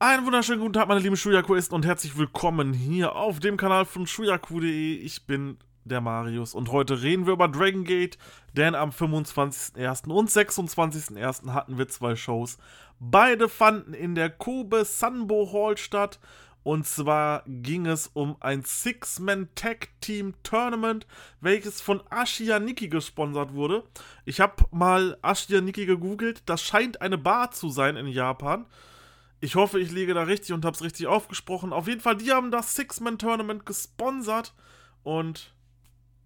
Einen wunderschönen guten Tag, meine lieben Shuyakuisten und herzlich willkommen hier auf dem Kanal von shuyaku.de. Ich bin der Marius und heute reden wir über Dragon Gate, denn am 25.01. und 26.01. hatten wir zwei Shows. Beide fanden in der Kobe Sanbo Hall statt und zwar ging es um ein Six-Man-Tag-Team-Tournament, welches von Ashia Nikki gesponsert wurde. Ich habe mal Ashia Nikki gegoogelt, das scheint eine Bar zu sein in Japan. Ich hoffe, ich liege da richtig und habe es richtig aufgesprochen. Auf jeden Fall, die haben das Six-Man-Tournament gesponsert. Und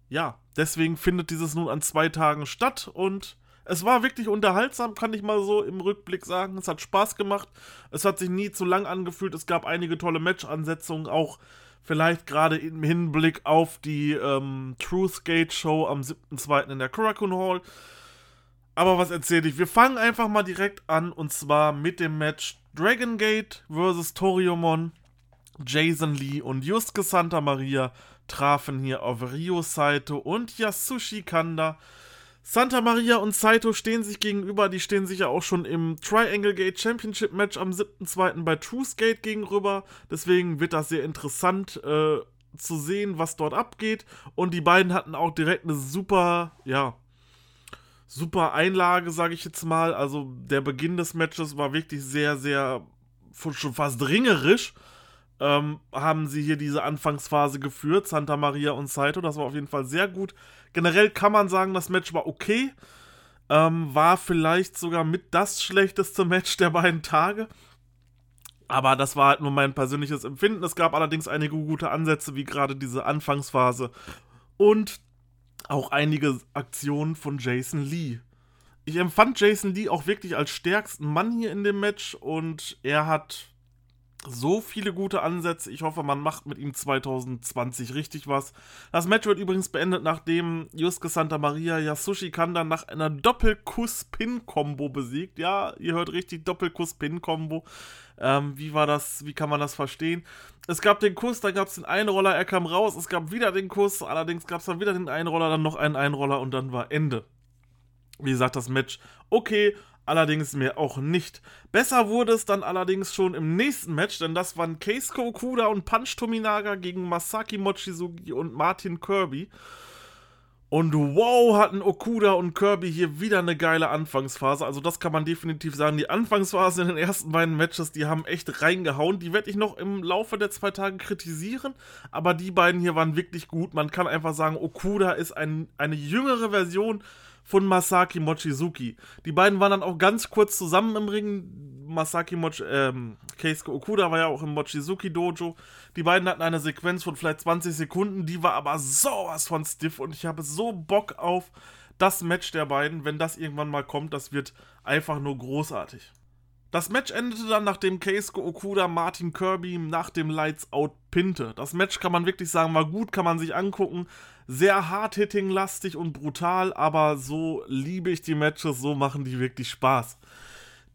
ja, deswegen findet dieses nun an zwei Tagen statt. Und es war wirklich unterhaltsam, kann ich mal so im Rückblick sagen. Es hat Spaß gemacht. Es hat sich nie zu lang angefühlt. Es gab einige tolle Match-Ansetzungen, auch vielleicht gerade im Hinblick auf die ähm, Truth Gate Show am 7.2. in der Kurakun Hall. Aber was erzähle ich? Wir fangen einfach mal direkt an und zwar mit dem Match Dragon Gate vs. Toriumon. Jason Lee und Yusuke Santa Maria trafen hier auf Ryo Saito und Yasushi Kanda. Santa Maria und Saito stehen sich gegenüber, die stehen sich ja auch schon im Triangle Gate Championship Match am 7.2. bei Truth Gate gegenüber. Deswegen wird das sehr interessant äh, zu sehen, was dort abgeht. Und die beiden hatten auch direkt eine super, ja, super Einlage, sage ich jetzt mal. Also der Beginn des Matches war wirklich sehr, sehr schon fast ringerisch. Ähm, haben sie hier diese Anfangsphase geführt, Santa Maria und Saito. Das war auf jeden Fall sehr gut. Generell kann man sagen, das Match war okay. Ähm, war vielleicht sogar mit das schlechteste Match der beiden Tage. Aber das war halt nur mein persönliches Empfinden. Es gab allerdings einige gute Ansätze, wie gerade diese Anfangsphase. Und auch einige Aktionen von Jason Lee. Ich empfand Jason Lee auch wirklich als stärksten Mann hier in dem Match und er hat so viele gute Ansätze. Ich hoffe, man macht mit ihm 2020 richtig was. Das Match wird übrigens beendet, nachdem Yusuke Santa Maria Yasushi Kanda nach einer Doppelkuss-Pin-Kombo besiegt. Ja, ihr hört richtig, Doppelkuss-Pin-Kombo. Ähm, wie war das, wie kann man das verstehen? Es gab den Kuss, dann gab es den Einroller, er kam raus, es gab wieder den Kuss, allerdings gab es dann wieder den Einroller, dann noch einen Einroller und dann war Ende. Wie gesagt, das Match okay, allerdings mehr auch nicht. Besser wurde es dann allerdings schon im nächsten Match, denn das waren Keisuke Okuda und Punch Tominaga gegen Masaki Mochizuki und Martin Kirby. Und wow, hatten Okuda und Kirby hier wieder eine geile Anfangsphase. Also das kann man definitiv sagen. Die Anfangsphase in den ersten beiden Matches, die haben echt reingehauen. Die werde ich noch im Laufe der zwei Tage kritisieren. Aber die beiden hier waren wirklich gut. Man kann einfach sagen, Okuda ist ein, eine jüngere Version von Masaki Mochizuki. Die beiden waren dann auch ganz kurz zusammen im Ring. Masaki Moch, ähm, Keisuke Okuda war ja auch im Mochizuki Dojo. Die beiden hatten eine Sequenz von vielleicht 20 Sekunden, die war aber sowas von stiff und ich habe so Bock auf das Match der beiden. Wenn das irgendwann mal kommt, das wird einfach nur großartig. Das Match endete dann, nachdem Keisuke Okuda Martin Kirby nach dem Lights Out pinte. Das Match kann man wirklich sagen, war gut, kann man sich angucken. Sehr hard-hitting-lastig und brutal, aber so liebe ich die Matches, so machen die wirklich Spaß.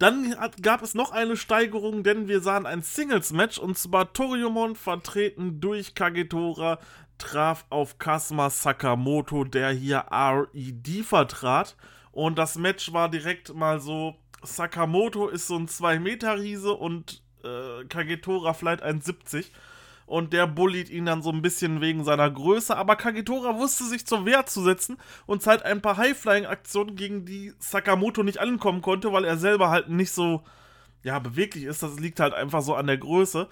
Dann gab es noch eine Steigerung, denn wir sahen ein Singles-Match und zwar Toriumon, vertreten durch Kagetora, traf auf Kasuma Sakamoto, der hier RED vertrat. Und das Match war direkt mal so Sakamoto ist so ein 2-Meter-Riese und äh, Kagetora vielleicht 1,70. Und der bullied ihn dann so ein bisschen wegen seiner Größe. Aber Kagetora wusste sich zur Wehr zu setzen und zeigt ein paar High-Flying-Aktionen, gegen die Sakamoto nicht ankommen konnte, weil er selber halt nicht so ja, beweglich ist. Das liegt halt einfach so an der Größe.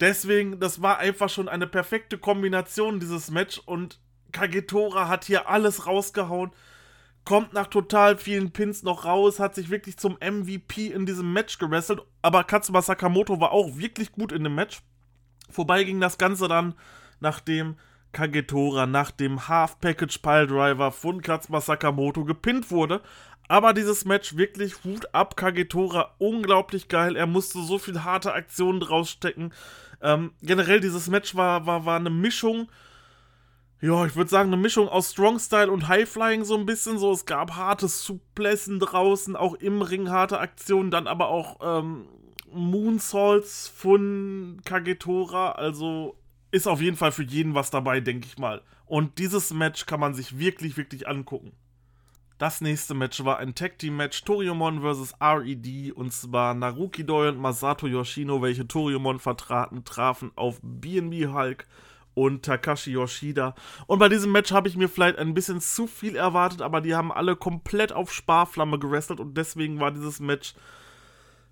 Deswegen, das war einfach schon eine perfekte Kombination, dieses Match. Und Kagetora hat hier alles rausgehauen kommt nach total vielen Pins noch raus, hat sich wirklich zum MVP in diesem Match gewrestelt. Aber Katsuma Sakamoto war auch wirklich gut in dem Match. Vorbei ging das Ganze dann, nachdem Kagetora nach dem Half-Package Piledriver von Katsuma Sakamoto gepinnt wurde. Aber dieses Match wirklich Hut ab, Kagetora, unglaublich geil. Er musste so viel harte Aktionen draus stecken. Ähm, generell, dieses Match war, war, war eine Mischung ja, ich würde sagen, eine Mischung aus Strong Style und High Flying so ein bisschen. So, es gab harte Suplessen draußen, auch im Ring harte Aktionen, dann aber auch ähm, Moonsaults von Kagetora. Also ist auf jeden Fall für jeden was dabei, denke ich mal. Und dieses Match kann man sich wirklich, wirklich angucken. Das nächste Match war ein Tag Team Match Toriumon vs. RED und zwar Naruki Doi und Masato Yoshino, welche Toriumon vertraten, trafen auf BNB Hulk und Takashi Yoshida. Und bei diesem Match habe ich mir vielleicht ein bisschen zu viel erwartet, aber die haben alle komplett auf Sparflamme gewrestelt und deswegen war dieses Match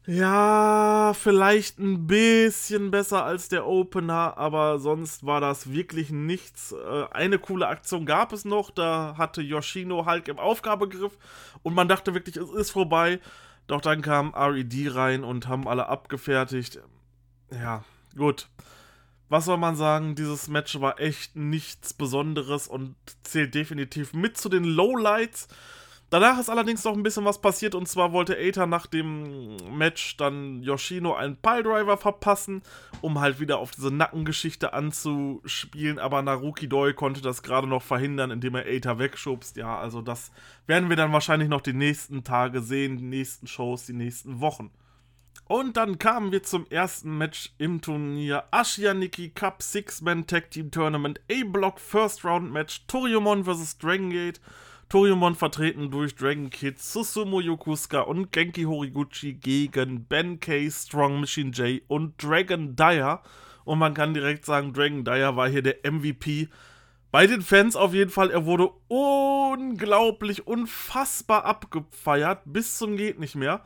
ja, vielleicht ein bisschen besser als der Opener, aber sonst war das wirklich nichts. Äh, eine coole Aktion gab es noch, da hatte Yoshino Hulk im Aufgabegriff und man dachte wirklich, es ist vorbei. Doch dann kam RED rein und haben alle abgefertigt. Ja, gut. Was soll man sagen, dieses Match war echt nichts Besonderes und zählt definitiv mit zu den Lowlights. Danach ist allerdings noch ein bisschen was passiert und zwar wollte Aether nach dem Match dann Yoshino einen Piledriver verpassen, um halt wieder auf diese Nackengeschichte anzuspielen, aber Naruki Doi konnte das gerade noch verhindern, indem er Aether wegschubst. Ja, also das werden wir dann wahrscheinlich noch die nächsten Tage sehen, die nächsten Shows, die nächsten Wochen. Und dann kamen wir zum ersten Match im Turnier Ashianiki Cup Six-Man Tag Team Tournament A-Block First Round Match Toriumon vs. Dragon Gate. Toriumon vertreten durch Dragon Kid, Susumu Yokusuka und Genki Horiguchi gegen Ben K, Strong Machine J und Dragon Dyer. Und man kann direkt sagen, Dragon Dyer war hier der MVP. Bei den Fans auf jeden Fall, er wurde unglaublich, unfassbar abgefeiert, bis zum geht nicht mehr.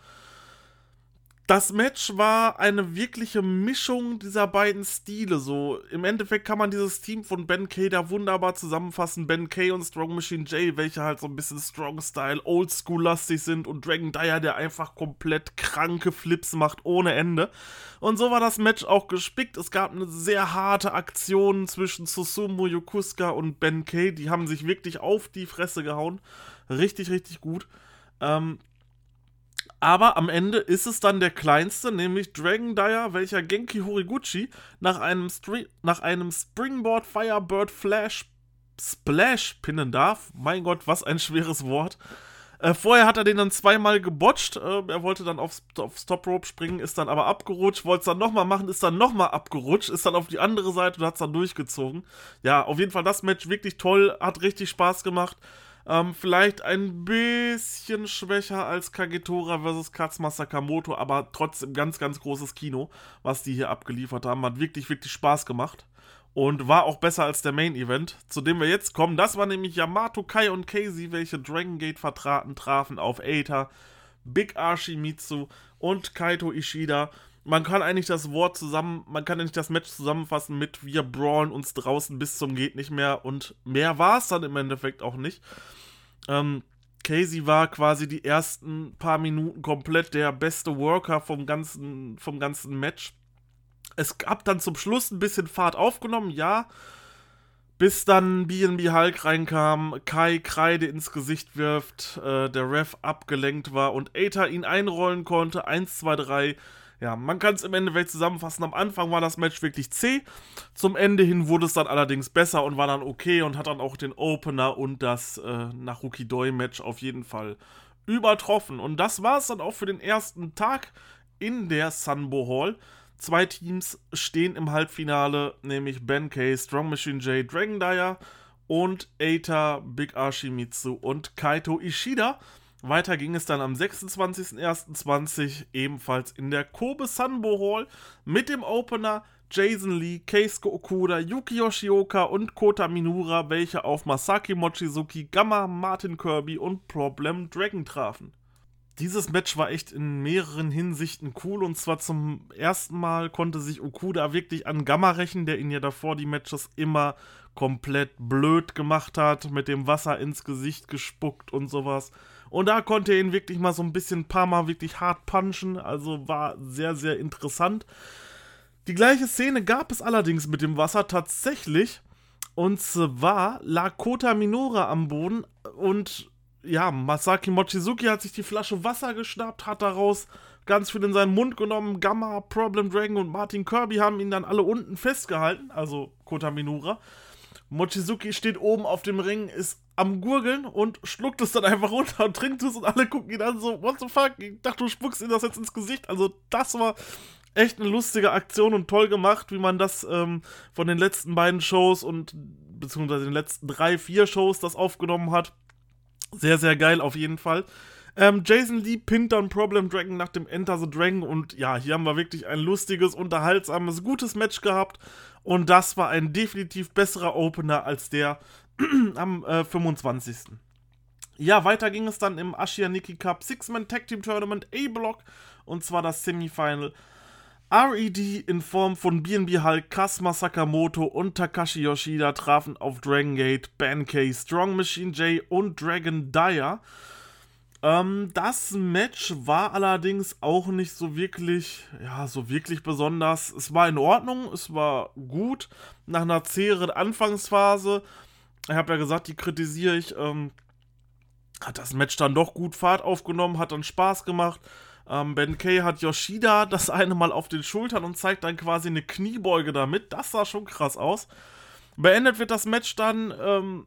Das Match war eine wirkliche Mischung dieser beiden Stile. So, im Endeffekt kann man dieses Team von Ben Kay da wunderbar zusammenfassen. Ben Kay und Strong Machine J, welche halt so ein bisschen Strong-Style, Oldschool-lastig sind und Dragon Dyer, der einfach komplett kranke Flips macht ohne Ende. Und so war das Match auch gespickt. Es gab eine sehr harte Aktion zwischen Susumu Yokusuka und Ben Kay. Die haben sich wirklich auf die Fresse gehauen. Richtig, richtig gut. Ähm, aber am Ende ist es dann der kleinste, nämlich Dragon Dyer, welcher Genki Horiguchi nach einem, nach einem Springboard Firebird Flash Splash pinnen darf. Mein Gott, was ein schweres Wort. Äh, vorher hat er den dann zweimal gebotcht. Äh, er wollte dann aufs, aufs Top Rope springen, ist dann aber abgerutscht, wollte es dann nochmal machen, ist dann nochmal abgerutscht, ist dann auf die andere Seite und hat es dann durchgezogen. Ja, auf jeden Fall das Match wirklich toll, hat richtig Spaß gemacht. Ähm, vielleicht ein bisschen schwächer als Kagetora vs. Katsuma Sakamoto, aber trotzdem ganz, ganz großes Kino, was die hier abgeliefert haben. Hat wirklich, wirklich Spaß gemacht. Und war auch besser als der Main Event, zu dem wir jetzt kommen. Das war nämlich Yamato, Kai und Casey, welche Dragon Gate vertraten, trafen auf Aether, Big Archimitsu und Kaito Ishida man kann eigentlich das Wort zusammen, man kann eigentlich das Match zusammenfassen mit wir brawlen uns draußen bis zum geht nicht mehr und mehr war es dann im Endeffekt auch nicht. Ähm, Casey war quasi die ersten paar Minuten komplett der beste Worker vom ganzen, vom ganzen Match. Es gab dann zum Schluss ein bisschen Fahrt aufgenommen, ja. Bis dann BNB Hulk reinkam, Kai Kreide ins Gesicht wirft, äh, der Ref abgelenkt war und Aether ihn einrollen konnte. 1, 2, 3 ja, man kann es im Endeffekt zusammenfassen. Am Anfang war das Match wirklich zäh. Zum Ende hin wurde es dann allerdings besser und war dann okay und hat dann auch den Opener und das äh, Naruki Doi Match auf jeden Fall übertroffen. Und das war es dann auch für den ersten Tag in der Sunbo Hall. Zwei Teams stehen im Halbfinale, nämlich Ben K, Strong Machine J, Dragon Dyer und Eita, Big Ashimitsu und Kaito Ishida. Weiter ging es dann am 26.01.20 ebenfalls in der Kobe Sanbo Hall mit dem Opener Jason Lee, Keisuke Okuda, Yuki Yoshioka und Kota Minura, welche auf Masaki Mochizuki, Gamma, Martin Kirby und Problem Dragon trafen. Dieses Match war echt in mehreren Hinsichten cool und zwar zum ersten Mal konnte sich Okuda wirklich an Gamma rächen, der ihn ja davor die Matches immer komplett blöd gemacht hat, mit dem Wasser ins Gesicht gespuckt und sowas. Und da konnte er ihn wirklich mal so ein bisschen ein paar Mal wirklich hart punchen. Also war sehr, sehr interessant. Die gleiche Szene gab es allerdings mit dem Wasser tatsächlich. Und zwar lag Kota Minora am Boden und ja, Masaki Mochizuki hat sich die Flasche Wasser geschnappt, hat daraus ganz viel in seinen Mund genommen. Gamma, Problem Dragon und Martin Kirby haben ihn dann alle unten festgehalten, also Kota Minora. Mochizuki steht oben auf dem Ring, ist am Gurgeln und schluckt es dann einfach runter und trinkt es und alle gucken ihn an so, what the fuck? Ich dachte, du spuckst ihm das jetzt ins Gesicht. Also das war echt eine lustige Aktion und toll gemacht, wie man das ähm, von den letzten beiden Shows und beziehungsweise den letzten drei, vier Shows das aufgenommen hat. Sehr, sehr geil auf jeden Fall. Ähm, Jason Lee pinnt dann Problem Dragon nach dem Enter the Dragon und ja, hier haben wir wirklich ein lustiges, unterhaltsames, gutes Match gehabt und das war ein definitiv besserer Opener als der am äh, 25. Ja, weiter ging es dann im Ashiyaniki Cup Six-Man Tag Team Tournament A-Block und zwar das Semifinal. RED in Form von BNB Hulk, Kasma Sakamoto und Takashi Yoshida trafen auf Dragon Gate, K, Strong Machine J und Dragon Dyer. Ähm, das Match war allerdings auch nicht so wirklich, ja, so wirklich besonders. Es war in Ordnung, es war gut. Nach einer zäheren Anfangsphase, ich habe ja gesagt, die kritisiere ich, ähm, hat das Match dann doch gut Fahrt aufgenommen, hat dann Spaß gemacht. Ähm, ben Kay hat Yoshida das eine Mal auf den Schultern und zeigt dann quasi eine Kniebeuge damit. Das sah schon krass aus. Beendet wird das Match dann ähm,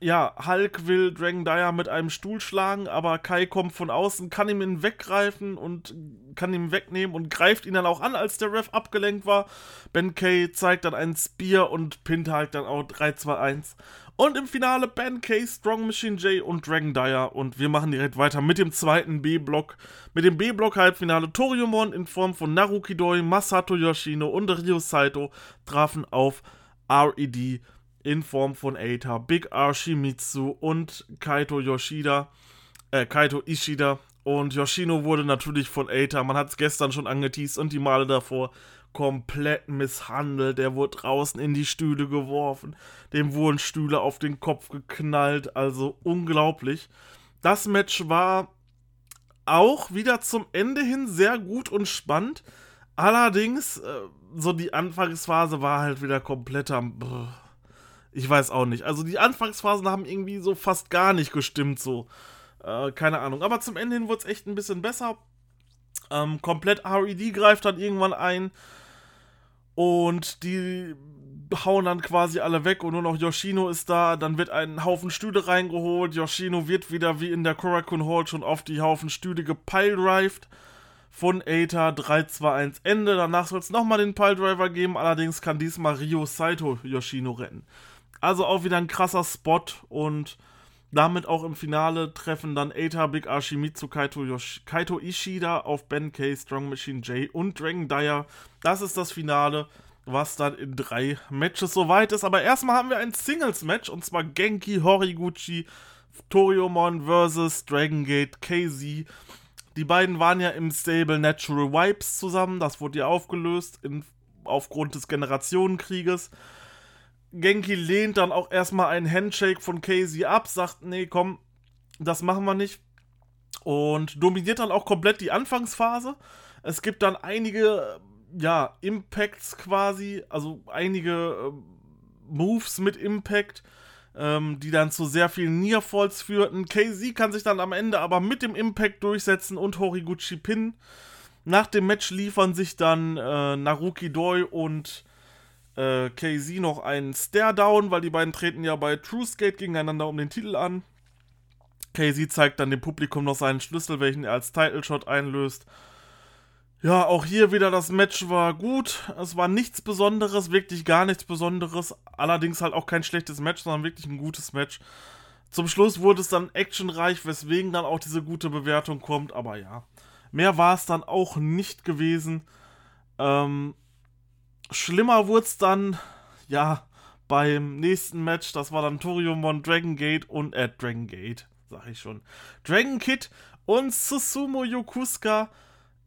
ja, Hulk will Dragon Dyer mit einem Stuhl schlagen, aber Kai kommt von außen, kann ihm ihn weggreifen und kann ihn wegnehmen und greift ihn dann auch an, als der Ref abgelenkt war. Ben Kay zeigt dann einen Spear und pinnt Hulk dann auch 3-2-1. Und im Finale Ben Kay, Strong Machine J und Dragon Dyer. Und wir machen direkt weiter mit dem zweiten B-Block. Mit dem B-Block-Halbfinale Toriumon in Form von Naruki Doi, Masato Yoshino und Ryo Saito trafen auf RED in Form von Eita, Big R Shimizu und Kaito Yoshida, äh, Kaito Ishida. Und Yoshino wurde natürlich von Eita, man hat es gestern schon angeteased und die Male davor, komplett misshandelt. Der wurde draußen in die Stühle geworfen, dem wurden Stühle auf den Kopf geknallt, also unglaublich. Das Match war auch wieder zum Ende hin sehr gut und spannend. Allerdings, äh, so die Anfangsphase war halt wieder komplett am. Brr ich weiß auch nicht. Also die Anfangsphasen haben irgendwie so fast gar nicht gestimmt, so. Äh, keine Ahnung. Aber zum Ende hin wurde es echt ein bisschen besser. Ähm, komplett RED greift dann irgendwann ein. Und die hauen dann quasi alle weg und nur noch Yoshino ist da. Dann wird ein Haufen Stühle reingeholt. Yoshino wird wieder wie in der Korakuen Hall schon auf die Haufen Stühle gepiledrived. Von Aeta 3-2-1 Ende. Danach soll es nochmal den Piledriver geben. Allerdings kann diesmal Ryo Saito Yoshino retten. Also auch wieder ein krasser Spot und damit auch im Finale treffen dann Eita, Big Ashimitsu, Kaito, Kaito Ishida auf Ben K, Strong Machine J und Dragon Dyer. Das ist das Finale, was dann in drei Matches soweit ist. Aber erstmal haben wir ein Singles-Match und zwar Genki Horiguchi Toriumon vs. Dragon Gate KZ. Die beiden waren ja im Stable Natural Wipes zusammen. Das wurde ja aufgelöst in, aufgrund des Generationenkrieges. Genki lehnt dann auch erstmal einen Handshake von Casey ab, sagt, nee, komm, das machen wir nicht. Und dominiert dann auch komplett die Anfangsphase. Es gibt dann einige, ja, Impacts quasi, also einige äh, Moves mit Impact, ähm, die dann zu sehr vielen Nearfalls führten. KZ kann sich dann am Ende aber mit dem Impact durchsetzen und Horiguchi pinnen. Nach dem Match liefern sich dann äh, Naruki Doi und äh, KZ noch einen Stare-Down, weil die beiden treten ja bei True Skate gegeneinander um den Titel an. KZ zeigt dann dem Publikum noch seinen Schlüssel, welchen er als Title Shot einlöst. Ja, auch hier wieder das Match war gut. Es war nichts Besonderes, wirklich gar nichts Besonderes. Allerdings halt auch kein schlechtes Match, sondern wirklich ein gutes Match. Zum Schluss wurde es dann actionreich, weswegen dann auch diese gute Bewertung kommt. Aber ja, mehr war es dann auch nicht gewesen. Ähm, Schlimmer wurde es dann, ja, beim nächsten Match. Das war dann Toriumon Dragon Gate und, äh, Dragon Gate, sag ich schon. Dragon Kid und Susumu Yokusuka,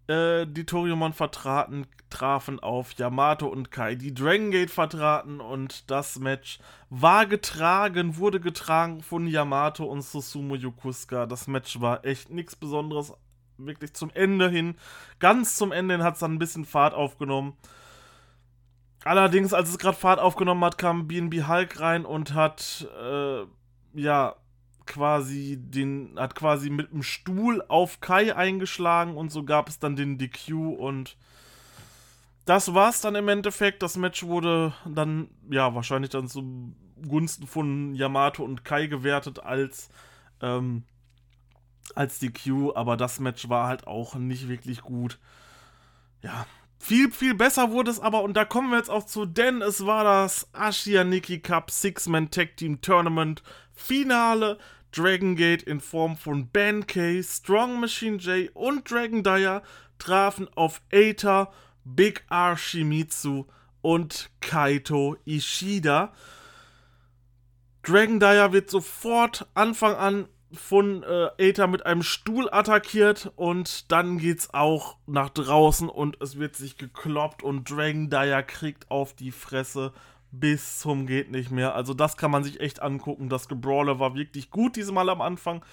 äh, die Toriumon vertraten, trafen auf Yamato und Kai, die Dragon Gate vertraten und das Match war getragen, wurde getragen von Yamato und Susumu Yokusuka. Das Match war echt nichts Besonderes, wirklich zum Ende hin. Ganz zum Ende hin hat es dann ein bisschen Fahrt aufgenommen. Allerdings, als es gerade Fahrt aufgenommen hat, kam BNB Hulk rein und hat, äh, ja, quasi den, hat quasi mit dem Stuhl auf Kai eingeschlagen und so gab es dann den DQ und das war's dann im Endeffekt. Das Match wurde dann, ja, wahrscheinlich dann zugunsten von Yamato und Kai gewertet als, ähm, als DQ, aber das Match war halt auch nicht wirklich gut. Ja, viel, viel besser wurde es aber, und da kommen wir jetzt auch zu, denn es war das Ashia Nikki Cup Six-Man Tag Team Tournament Finale. Dragon Gate in Form von Benkei, Strong Machine J und Dragon Dyer trafen auf Aether, Big R Shimizu und Kaito Ishida. Dragon Dyer wird sofort Anfang an von äh, Aether mit einem Stuhl attackiert und dann geht's auch nach draußen und es wird sich gekloppt und Dragon Dyer kriegt auf die Fresse bis zum geht nicht mehr. Also das kann man sich echt angucken. Das Gebrawler war wirklich gut diesmal am Anfang.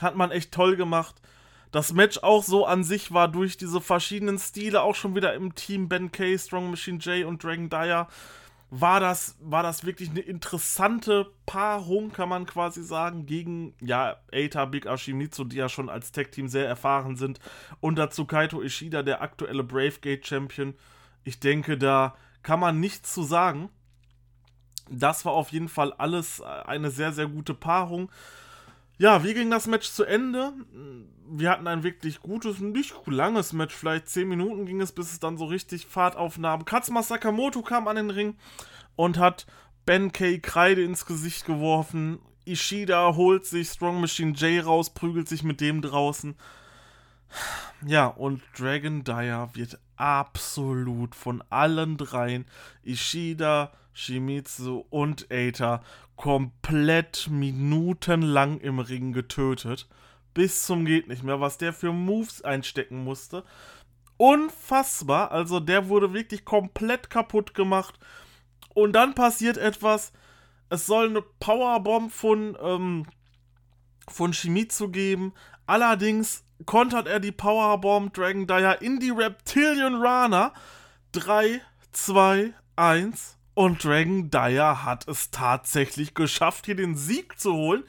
Hat man echt toll gemacht. Das Match auch so an sich war durch diese verschiedenen Stile auch schon wieder im Team Ben K, Strong Machine J und Dragon Dyer war das, war das wirklich eine interessante Paarung, kann man quasi sagen, gegen, ja, Eita, Big Ashimitsu, die ja schon als Tech-Team sehr erfahren sind, und dazu Kaito Ishida, der aktuelle Bravegate-Champion. Ich denke, da kann man nichts zu sagen. Das war auf jeden Fall alles eine sehr, sehr gute Paarung. Ja, wie ging das Match zu Ende? Wir hatten ein wirklich gutes, nicht langes Match, vielleicht 10 Minuten ging es, bis es dann so richtig Fahrt aufnahm. Katsuma Sakamoto kam an den Ring und hat Ben K. Kreide ins Gesicht geworfen. Ishida holt sich Strong Machine J raus, prügelt sich mit dem draußen. Ja, und Dragon Dyer wird absolut von allen dreien, Ishida, Shimizu und Aether, komplett minutenlang im Ring getötet. Bis zum geht nicht mehr, was der für Moves einstecken musste. Unfassbar, also der wurde wirklich komplett kaputt gemacht. Und dann passiert etwas. Es soll eine Powerbomb von, ähm, von Shimizu geben. Allerdings kontert er die Powerbomb Dragon Dyer in die Reptilian Rana. 3, 2, 1 und Dragon Dyer hat es tatsächlich geschafft, hier den Sieg zu holen.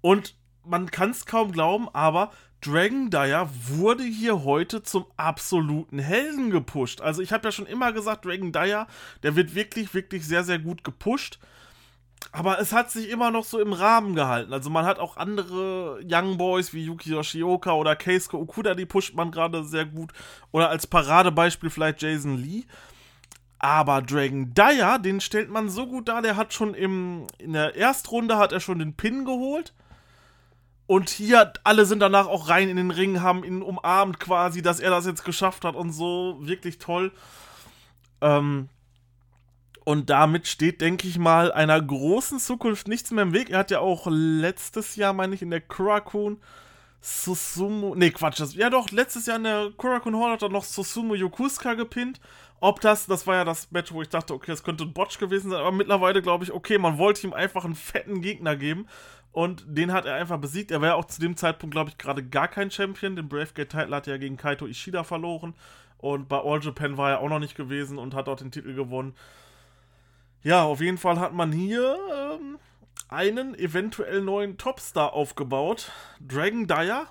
Und man kann es kaum glauben, aber Dragon Dyer wurde hier heute zum absoluten Helden gepusht. Also ich habe ja schon immer gesagt, Dragon Dyer, der wird wirklich, wirklich sehr, sehr gut gepusht. Aber es hat sich immer noch so im Rahmen gehalten. Also man hat auch andere Young Boys wie Yuki Yoshioka oder Keisuke Okuda, die pusht man gerade sehr gut. Oder als Paradebeispiel vielleicht Jason Lee. Aber Dragon Dyer, den stellt man so gut dar, der hat schon im, in der Erstrunde hat er schon den Pin geholt. Und hier, alle sind danach auch rein in den Ring, haben ihn umarmt quasi, dass er das jetzt geschafft hat und so. Wirklich toll. Ähm, und damit steht, denke ich mal, einer großen Zukunft nichts mehr im Weg. Er hat ja auch letztes Jahr, meine ich, in der Kurakun Susumu. Ne, Quatsch. Das, ja, doch, letztes Jahr in der Kurakun Hall hat er noch Susumu Yokusuka gepinnt. Ob das, das war ja das Match, wo ich dachte, okay, das könnte ein Botch gewesen sein, aber mittlerweile glaube ich, okay, man wollte ihm einfach einen fetten Gegner geben und den hat er einfach besiegt. Er war ja auch zu dem Zeitpunkt, glaube ich, gerade gar kein Champion. Den Bravegate-Title hat er ja gegen Kaito Ishida verloren und bei All Japan war er auch noch nicht gewesen und hat dort den Titel gewonnen. Ja, auf jeden Fall hat man hier ähm, einen eventuell neuen Topstar aufgebaut. Dragon Dyer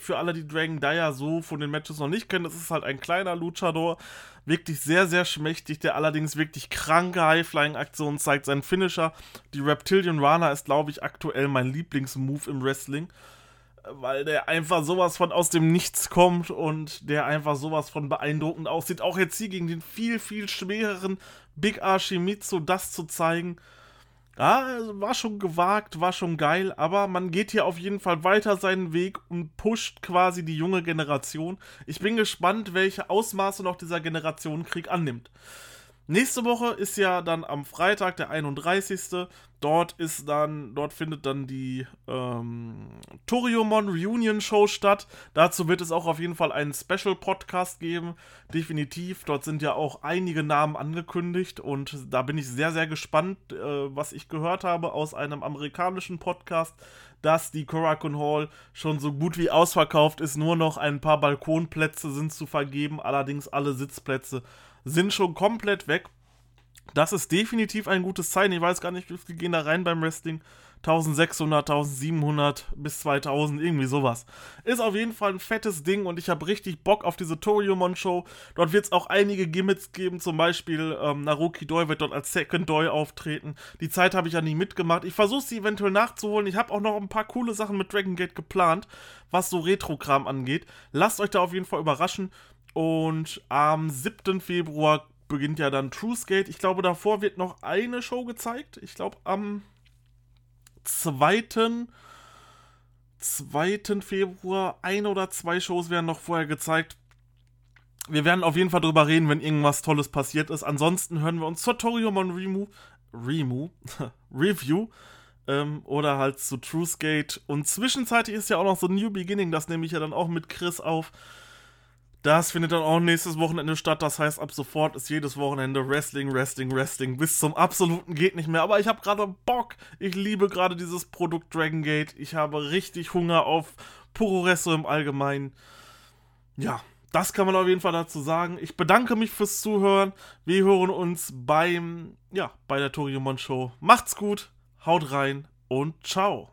für alle, die Dragon Dyer so von den Matches noch nicht kennen, das ist halt ein kleiner Luchador, wirklich sehr, sehr schmächtig, der allerdings wirklich kranke High-Flying-Aktionen zeigt. Sein Finisher, die Reptilian Rana, ist, glaube ich, aktuell mein Lieblingsmove im Wrestling, weil der einfach sowas von aus dem Nichts kommt und der einfach sowas von beeindruckend aussieht. Auch jetzt hier gegen den viel, viel schwereren Big Archimitsu das zu zeigen, ja, also war schon gewagt, war schon geil, aber man geht hier auf jeden Fall weiter seinen Weg und pusht quasi die junge Generation. Ich bin gespannt, welche Ausmaße noch dieser Generationenkrieg annimmt. Nächste Woche ist ja dann am Freitag, der 31. Dort ist dann, dort findet dann die ähm, Toriumon Reunion Show statt. Dazu wird es auch auf jeden Fall einen Special Podcast geben. Definitiv. Dort sind ja auch einige Namen angekündigt und da bin ich sehr, sehr gespannt, äh, was ich gehört habe aus einem amerikanischen Podcast, dass die Korakuen Hall schon so gut wie ausverkauft ist. Nur noch ein paar Balkonplätze sind zu vergeben, allerdings alle Sitzplätze sind schon komplett weg. Das ist definitiv ein gutes Zeichen. Ich weiß gar nicht, wie viel gehen da rein beim Wrestling. 1600, 1700 bis 2000, irgendwie sowas. Ist auf jeden Fall ein fettes Ding und ich habe richtig Bock auf diese Toriumon Show. Dort wird es auch einige Gimmicks geben, zum Beispiel ähm, Naruki Doi wird dort als Second Doi auftreten. Die Zeit habe ich ja nie mitgemacht. Ich versuche sie eventuell nachzuholen. Ich habe auch noch ein paar coole Sachen mit Dragon Gate geplant, was so Retro-Kram angeht. Lasst euch da auf jeden Fall überraschen. Und am 7. Februar beginnt ja dann True Skate. Ich glaube, davor wird noch eine Show gezeigt. Ich glaube, am 2. 2. Februar. Ein oder zwei Shows werden noch vorher gezeigt. Wir werden auf jeden Fall drüber reden, wenn irgendwas Tolles passiert ist. Ansonsten hören wir uns zur Toriumon Remu, Remu, Review ähm, oder halt zu Truthgate. Und zwischenzeitlich ist ja auch noch so New Beginning, das nehme ich ja dann auch mit Chris auf. Das findet dann auch nächstes Wochenende statt. Das heißt, ab sofort ist jedes Wochenende Wrestling, Wrestling, Wrestling. Bis zum absoluten geht nicht mehr. Aber ich habe gerade Bock. Ich liebe gerade dieses Produkt Dragon Gate. Ich habe richtig Hunger auf Puro Resto im Allgemeinen. Ja, das kann man auf jeden Fall dazu sagen. Ich bedanke mich fürs Zuhören. Wir hören uns beim, ja, bei der Toriumon Show. Macht's gut, haut rein und ciao.